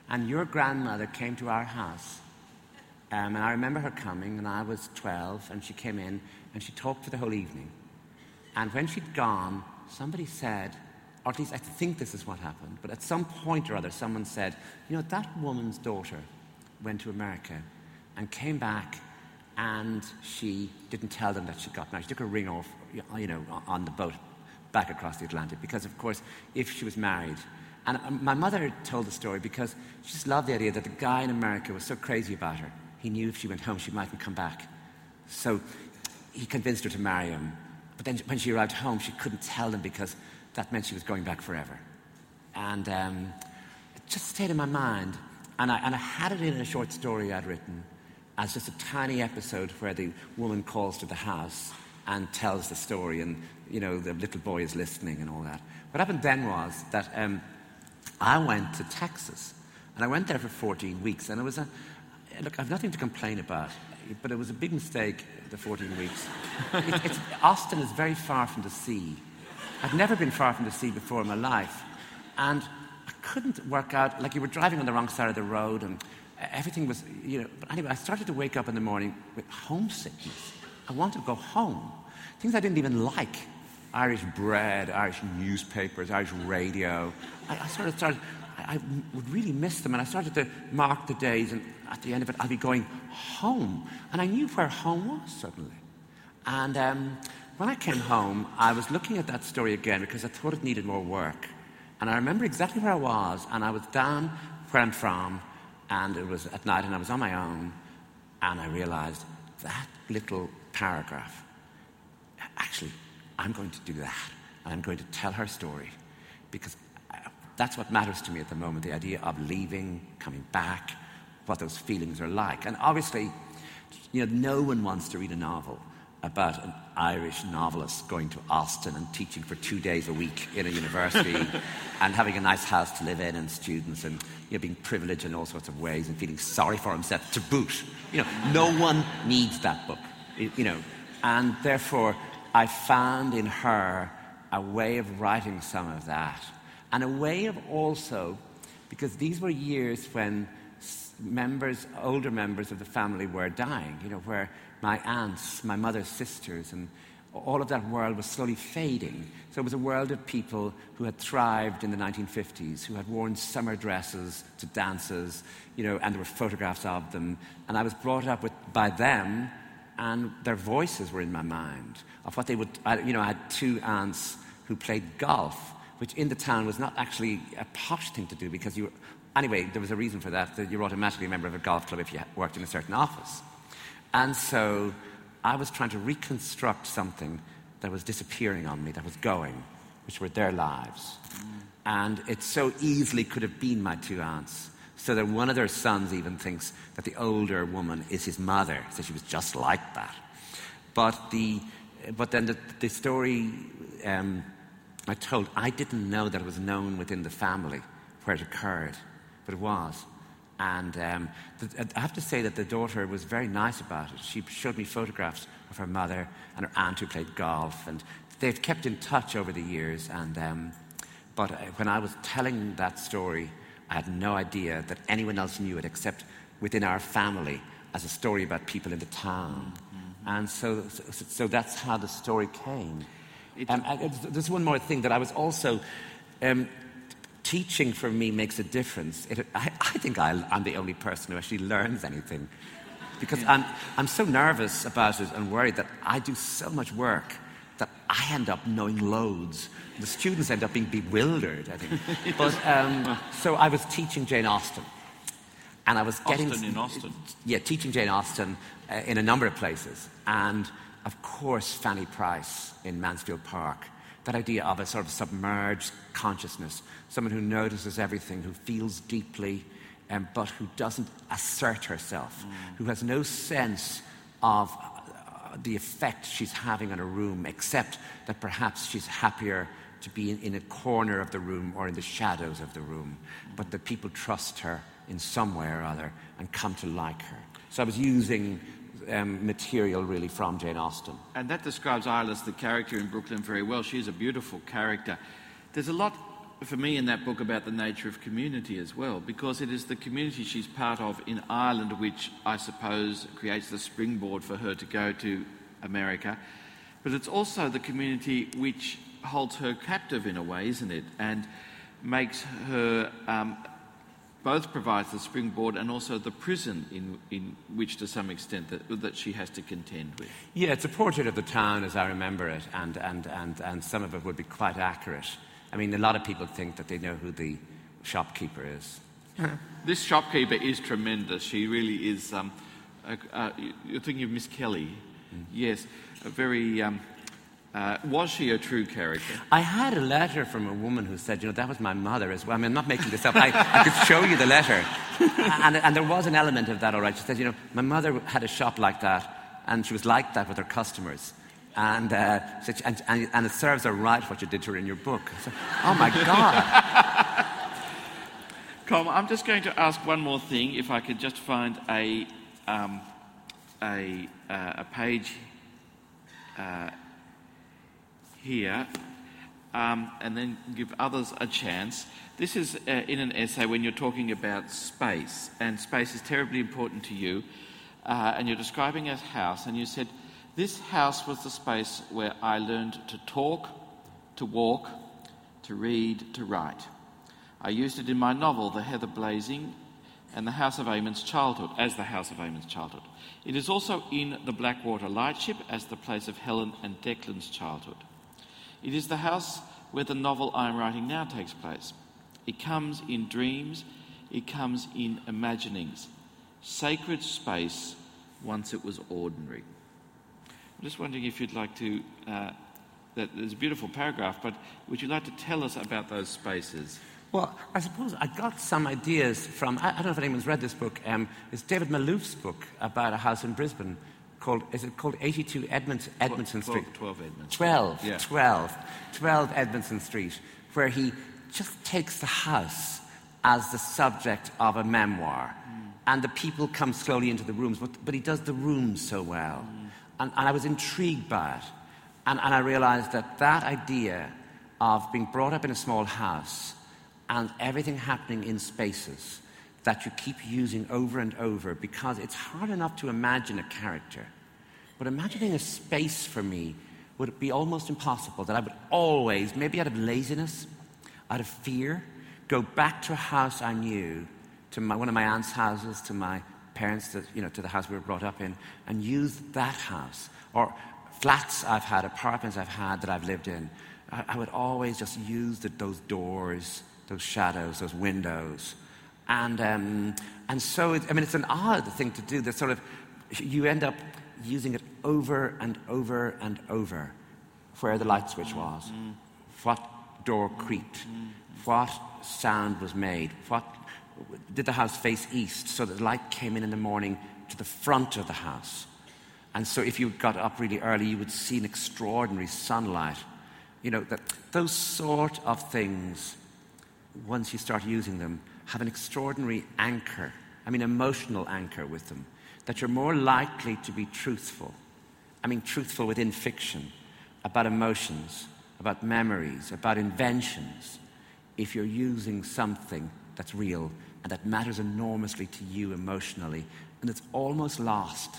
And your grandmother came to our house. Um, and I remember her coming, and I was 12, and she came in, and she talked for the whole evening. And when she'd gone, somebody said, or at least I think this is what happened, but at some point or other, someone said, You know, that woman's daughter went to America and came back and she didn't tell them that she got married. She took a ring off, you know, on the boat back across the Atlantic because, of course, if she was married, and um, my mother told the story because she just loved the idea that the guy in America was so crazy about her. He knew if she went home, she mightn't come back. So he convinced her to marry him. But then when she arrived home, she couldn't tell them because that meant she was going back forever. And um, it just stayed in my mind. And I, and I had it in a short story I'd written as just a tiny episode where the woman calls to the house and tells the story, and you know the little boy is listening and all that. What happened then was that um, I went to Texas, and I went there for 14 weeks, and it was a look. I've nothing to complain about, but it was a big mistake. The 14 weeks. it, Austin is very far from the sea. I'd never been far from the sea before in my life, and I couldn't work out. Like you were driving on the wrong side of the road, and everything was, you know, but anyway, I started to wake up in the morning with homesickness. I wanted to go home. Things I didn't even like Irish bread, Irish newspapers, Irish radio. I, I sort of started, I, I, would really miss them, and I started to mark the days, and at the end of it, I'd be going home. And I knew where home was suddenly. And um, when I came home, I was looking at that story again because I thought it needed more work. And I remember exactly where I was, and I was down where I'm from, and it was at night, and I was on my own, and I realized that little paragraph actually, I'm going to do that, and I'm going to tell her story because uh, that's what matters to me at the moment the idea of leaving, coming back, what those feelings are like. And obviously, You know, no one wants to read a novel about an Irish novelist going to Austin and teaching for two days a week in a university and having a nice house to live in and students and you know, being privileged in all sorts of ways and feeling sorry for himself to boot. You know, no one needs that book. You know, and therefore I found in her a way of writing some of that and a way of also, because these were years when members, older members of the family were dying, you know, where my aunts, my mother's sisters, and all of that world was slowly fading. So it was a world of people who had thrived in the 1950s, who had worn summer dresses to dances, you know, and there were photographs of them. And I was brought up with, by them, and their voices were in my mind of what they would, I, you know, I had two aunts who played golf, which in the town was not actually a posh thing to do because you were, anyway, there was a reason for that, that you were automatically a member of a golf club if you worked in a certain office. And so I was trying to reconstruct something that was disappearing on me, that was going, which were their lives. And it so easily could have been my two aunts. So that one of their sons even thinks that the older woman is his mother, so she was just like that. But, the, but then the, the story um, I told, I didn't know that it was known within the family where it occurred, but it was. And um, the, I have to say that the daughter was very nice about it. She showed me photographs of her mother and her aunt who played golf, and they've kept in touch over the years. And, um, but uh, when I was telling that story, I had no idea that anyone else knew it except within our family as a story about people in the town. Mm-hmm. And so, so, so, that's how the story came. Um, there's one more thing that I was also. Um, teaching for me makes a difference. It, I, I, think i am the only person who actually learns anything. Because yeah. I'm, I'm so nervous about it and worried that I do so much work that I end up knowing loads. The students end up being bewildered, I think. but, um, so I was teaching Jane Austen. And I was getting. Austen in Austen? Yeah, teaching Jane Austen uh, in a number of places. And, of course, Fanny Price in Mansfield Park that idea of a sort of submerged consciousness, someone who notices everything, who feels deeply, um, but who doesn't assert herself, mm. who has no sense of uh, the effect she's having on a room, except that perhaps she's happier to be in, in, a corner of the room or in the shadows of the room, but that people trust her in some way or other and come to like her. So I was using um, material really from Jane Austen. And that describes Eilis, the character in Brooklyn, very well. She's a beautiful character. There's a lot for me in that book about the nature of community as well, because it is the community she's part of in Ireland which I suppose creates the springboard for her to go to America. But it's also the community which holds her captive in a way, isn't it? And makes her um, both provides the springboard and also the prison in, in which, to some extent, that, that she has to contend with. Yeah, it's a portrait of the town as I remember it, and, and, and, and some of it would be quite accurate. I mean, a lot of people think that they know who the shopkeeper is. this shopkeeper is tremendous. She really is. Um, uh, uh, you're thinking of Miss Kelly. Mm. Yes, a very um, uh, was she a true character? I had a letter from a woman who said, you know, that was my mother as well. I mean, I'm not making this up. I, I could show you the letter. and, and, there was an element of that, all right. She said, you know, my mother had a shop like that, and she was like that with her customers. And, uh, and, and, and, it serves her right what you did to her in your book. Said, oh, my God. Colm, I'm just going to ask one more thing, if I could just find a, um, a, uh, a page. Uh, here um, and then give others a chance. This is uh, in an essay when you're talking about space, and space is terribly important to you. Uh, and you're describing a house, and you said, This house was the space where I learned to talk, to walk, to read, to write. I used it in my novel, The Heather Blazing, and The House of Eamon's Childhood, as the House of Eamon's Childhood. It is also in The Blackwater Lightship as the place of Helen and Declan's childhood. It is the house where the novel I am writing now takes place. It comes in dreams, it comes in imaginings. Sacred space once it was ordinary. I'm just wondering if you'd like to. Uh, that there's a beautiful paragraph, but would you like to tell us about those spaces? Well, I suppose I got some ideas from, I, I don't know if anyone's read this book. Um, it's David Malouf's book about a house in Brisbane called, is it called 82 Edmonds, Edmondstone 12, Street? 12 Edmondstone. 12, Yeah. 12, 12 Edmondstone Street, where he just takes the house as the subject of a memoir. Mm. And the people come slowly into the rooms, but, but he does the rooms so well. Mm. And, and I was intrigued by it. And, and I realized that that idea of being brought up in a small house and everything happening in spaces that you keep using over and over because it's hard enough to imagine a character. But imagining a space for me would be almost impossible, that I would always, maybe out of laziness, out of fear, go back to a house I knew, to my, one of my aunt's houses, to my parents, that, you know, to the house we were brought up in, and use that house. Or flats I've had, apartments I've had that I've lived in. I, I would always just use the, those doors, those shadows, those windows. And, um, and so, it, I mean, it's an odd thing to do. That sort of, you end up using it over and over and over. Where the light switch was, what door creaked, what sound was made, what did the house face east so that the light came in in the morning to the front of the house. And so, if you got up really early, you would see an extraordinary sunlight. You know, that those sort of things, once you start using them, have an extraordinary anchor, I mean, emotional anchor with them, that you're more likely to be truthful. I mean, truthful within fiction, about emotions, about memories, about inventions, if you're using something that's real and that matters enormously to you emotionally and it's almost lost,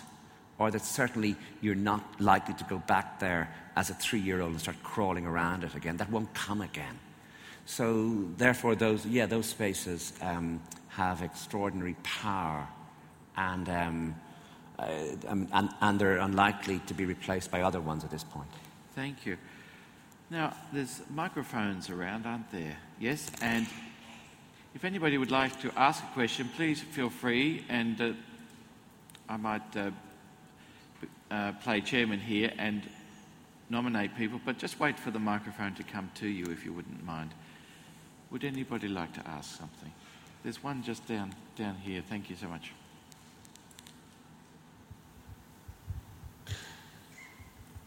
or that certainly you're not likely to go back there as a three year old and start crawling around it again. That won't come again. So, therefore, those, yeah, those spaces um, have extraordinary power and, um, uh, um, and, and they're unlikely to be replaced by other ones at this point. Thank you. Now, there's microphones around, aren't there? Yes? And if anybody would like to ask a question, please feel free, and uh, I might uh, uh, play chairman here and nominate people, but just wait for the microphone to come to you if you wouldn't mind. Would anybody like to ask something? There's one just down, down here. Thank you so much.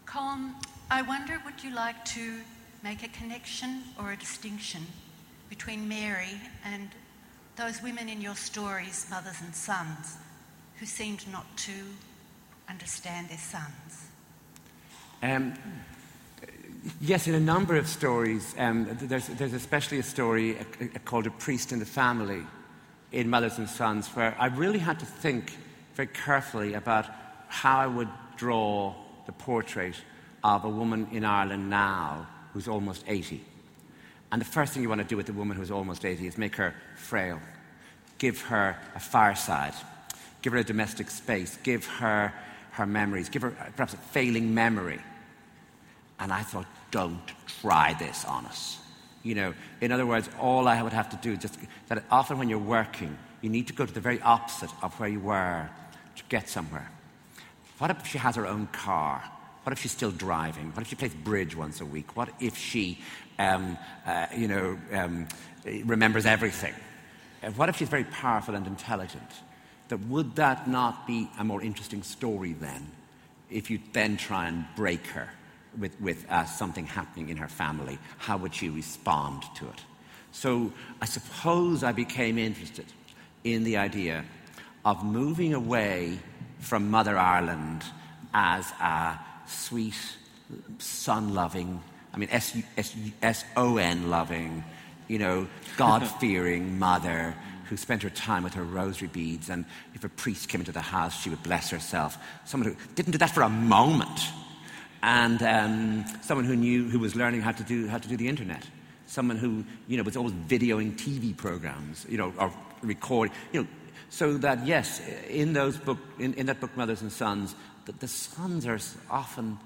Colin, I wonder would you like to make a connection or a distinction between Mary and those women in your stories, mothers and sons, who seemed not to understand their sons? Um, yes, in a number of stories, um, there's, there's especially a story called A Priest in the Family in Mothers and Sons, where I really had to think very carefully about how I would draw the portrait of a woman in Ireland now who's almost 80. And the first thing you want to do with a woman who's almost 80 is make her frail, give her a fireside, give her a domestic space, give her her memories, give her uh, perhaps a failing memory. And I thought, don't try this on us. You know, in other words, all I would have to do is just that often when you're working, you need to go to the very opposite of where you were to get somewhere. What if she has her own car? What if she's still driving? What if she plays bridge once a week? What if she, um, uh, you know, um, remembers everything? What if she's very powerful and intelligent? That would that not be a more interesting story then, if you then try and break her with, with uh, something happening in her family? How would she respond to it? So I suppose I became interested in the idea of moving away from Mother Ireland as a sweet, son loving, I mean, S O N loving, you know, God fearing mother who spent her time with her rosary beads. And if a priest came into the house, she would bless herself. Someone who didn't do that for a moment. And um, someone who knew, who was learning how to do, how to do the internet. Someone who, you know, was always videoing TV programs, you know, or recording, you know, so that, yes, in, those book, in, in that book, Mothers and Sons, the, the sons are often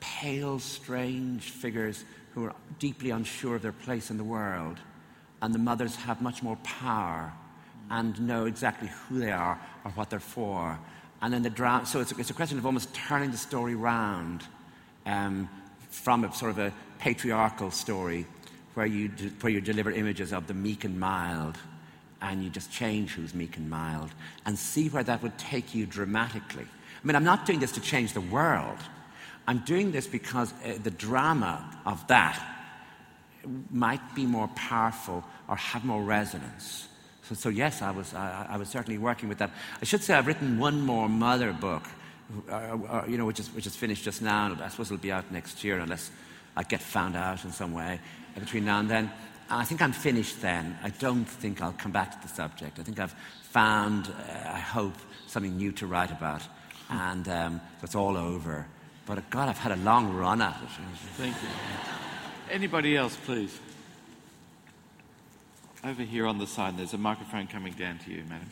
pale, strange figures who are deeply unsure of their place in the world. And the mothers have much more power and know exactly who they are or what they're for. And then the drama, so it's a, it's a question of almost turning the story round um, from a sort of a patriarchal story where you, where you deliver images of the meek and mild, and you just change who's meek and mild, and see where that would take you dramatically. I mean, I'm not doing this to change the world. I'm doing this because uh, the drama of that might be more powerful or have more resonance. So, so yes, I was, I, I, was certainly working with that. I should say I've written one more mother book, uh, uh, you know, which is, which is finished just now. I suppose it'll be out next year unless I get found out in some way between now and then. I think I'm finished then. I don't think I'll come back to the subject. I think I've found, uh, I hope, something new to write about. And um, it's all over. But God, I've had a long run at it. Thank you. Anybody else, please? Over here on the side, there's a microphone coming down to you, madam.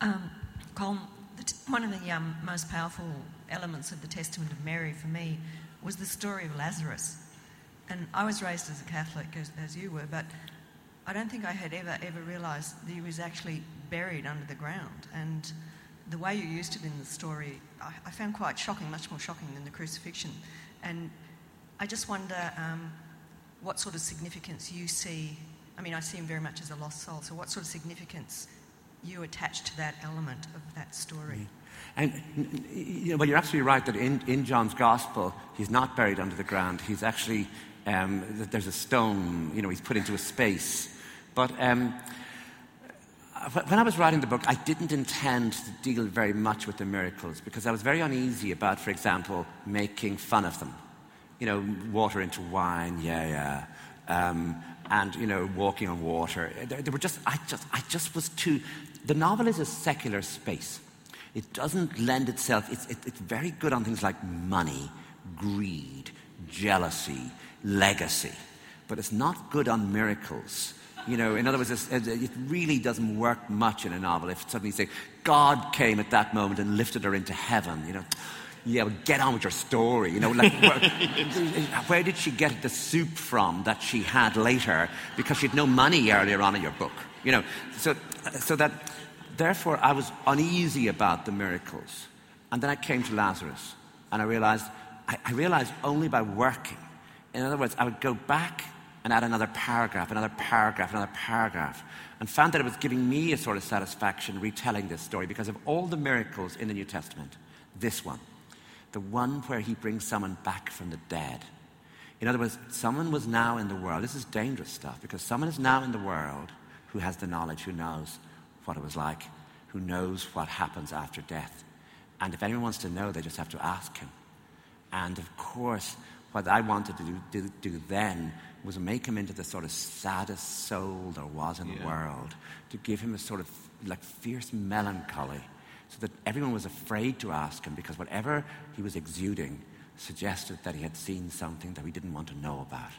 Um, Colm, one of the um, most powerful elements of the Testament of Mary for me was the story of Lazarus. And I was raised as a Catholic, as, as you were, but I don't think I had ever, ever realised that he was actually buried under the ground. And the way you used it in the story, I, I found quite shocking, much more shocking than the crucifixion. And I just wonder um, what sort of significance you see. I mean, I see him very much as a lost soul. So, what sort of significance you attach to that element of that story? Mm. And you know, well, you're absolutely right that in, in John's Gospel, he's not buried under the ground. He's actually um, there's a stone. You know, he's put into a space. But um, when I was writing the book, I didn't intend to deal very much with the miracles because I was very uneasy about, for example, making fun of them. You know, water into wine, yeah, yeah. Um, and, you know, walking on water. They were just, I just, I just was too. The novel is a secular space. It doesn't lend itself, it's, it, it's very good on things like money, greed, jealousy, legacy, but it's not good on miracles. You know, in other words, it really doesn't work much in a novel if suddenly you say, God came at that moment and lifted her into heaven. You know, yeah, well, get on with your story. You know, like, where, where, did she get the soup from that she had later because she had no money earlier on in your book? You know, so, so that, therefore, I was uneasy about the miracles. And then I came to Lazarus and I realized, I, I realized only by working. In other words, I would go back and add another paragraph, another paragraph, another paragraph, and found that it was giving me a sort of satisfaction retelling this story because of all the miracles in the New Testament. This one, the one where he brings someone back from the dead. In other words, someone was now in the world. This is dangerous stuff because someone is now in the world who has the knowledge, who knows what it was like, who knows what happens after death. And if anyone wants to know, they just have to ask him. And of course, what I wanted to do, do, do then was make him into the sort of saddest soul there was in yeah. the world, to give him a sort of like fierce melancholy, so that everyone was afraid to ask him because whatever he was exuding suggested that he had seen something that we didn't want to know about.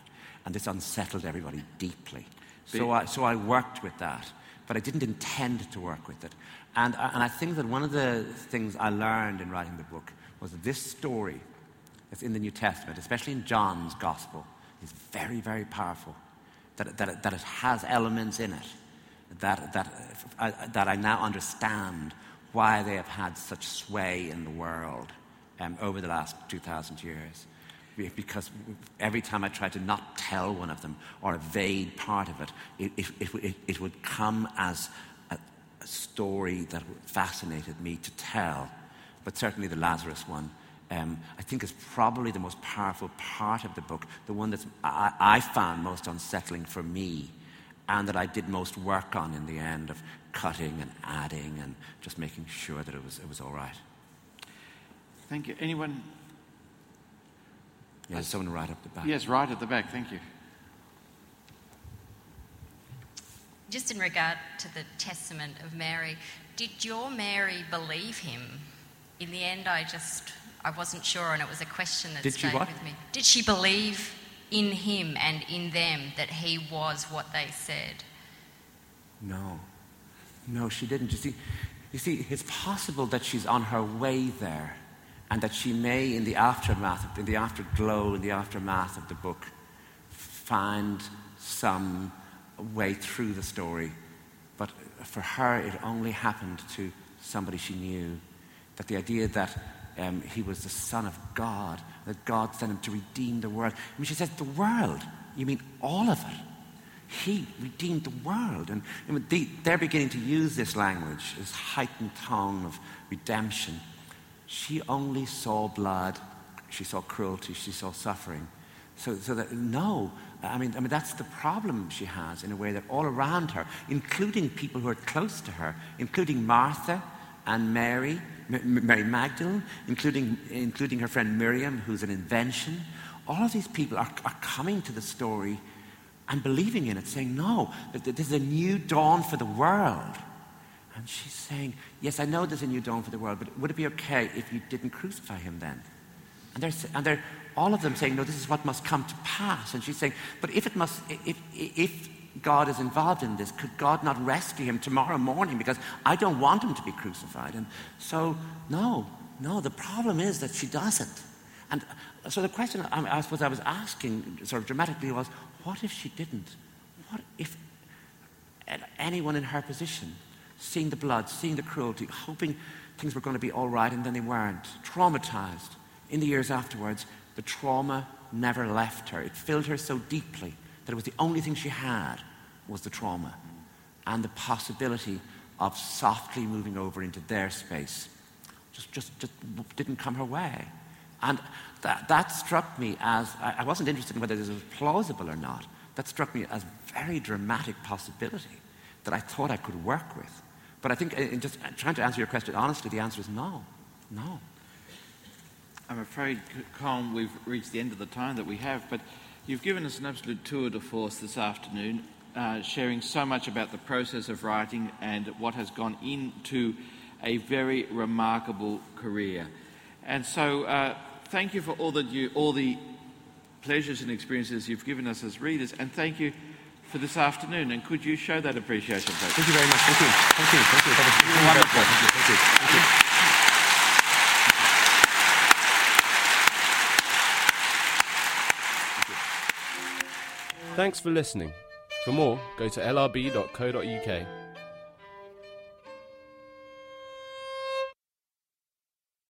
And this unsettled everybody deeply. So I, so I worked with that, but I didn't intend to work with it. And, and I think that one of the things I learned in writing the book was that this story that's in the New Testament, especially in John's Gospel, is very, very powerful. That, that, that it has elements in it that, that, uh, that I now understand why they have had such sway in the world um, over the last 2,000 years. Because every time I tried to not tell one of them or evade part of it, it, it, it, it would come as a, a story that fascinated me to tell. But certainly the Lazarus one um, I think is probably the most powerful part of the book, the one that I, I, found most unsettling for me, and that I did most work on in the end of cutting and adding and just making sure that it was, it was all right. Thank you. Anyone? Yeah, someone right up the back. Yes, right at the back. Thank you. Just in regard to the testament of Mary, did your Mary believe him? In the end, I just I wasn't sure, and it was a question that Did stayed what? with me. Did she believe in him and in them that he was what they said? No. No, she didn't. You see, you see, it's possible that she's on her way there and that she may, in the aftermath, in the afterglow, in the aftermath of the book, find some way through the story. But for her, it only happened to somebody she knew. That the idea that um, he was the Son of God, that God sent him to redeem the world. I mean, she says, the world? You mean all of it? He redeemed the world. And they, they're beginning to use this language, this heightened tone of redemption. She only saw blood, she saw cruelty, she saw suffering. So, so that, no, I mean, I mean, that's the problem she has in a way that all around her, including people who are close to her, including Martha and Mary, M- Mary Magdalene, including, including her friend Miriam, who's an invention, all of these people are, are coming to the story and believing in it, saying, No, this is a new dawn for the world. And she's saying, Yes, I know there's a new dawn for the world, but would it be okay if you didn't crucify him then? And they're, and they're all of them saying, No, this is what must come to pass. And she's saying, But if it must, if, if God is involved in this, could God not rescue him tomorrow morning? Because I don't want him to be crucified. And so, no, no, the problem is that she doesn't. And uh, so the question I, I suppose I was asking sort of dramatically was, what if she didn't? What if anyone in her position, seeing the blood, seeing the cruelty, hoping things were going to be all right, and then they weren't, traumatized in the years afterwards, the trauma never left her. It filled her so deeply that it was the only thing she had was the trauma and the possibility of softly moving over into their space. Just, just, just didn't come her way. And that, that struck me as, I wasn't interested in whether this was plausible or not. That struck me as a very dramatic possibility that I thought I could work with. But I think, in just trying to answer your question honestly, the answer is no. No. I'm afraid, Colm, we've reached the end of the time that we have, but you've given us an absolute tour de force this afternoon, uh, sharing so much about the process of writing and what has gone into a very remarkable career. And so, uh, thank you for all that you, all the pleasures and experiences you've given us as readers, and thank you for this afternoon. And could you show that appreciation, please? Thank you very much. Thank you. Thank you. Thank you. That was wonderful. Thank you. Thank you. Thank you. Thanks for listening. For more, go to lrb.co.uk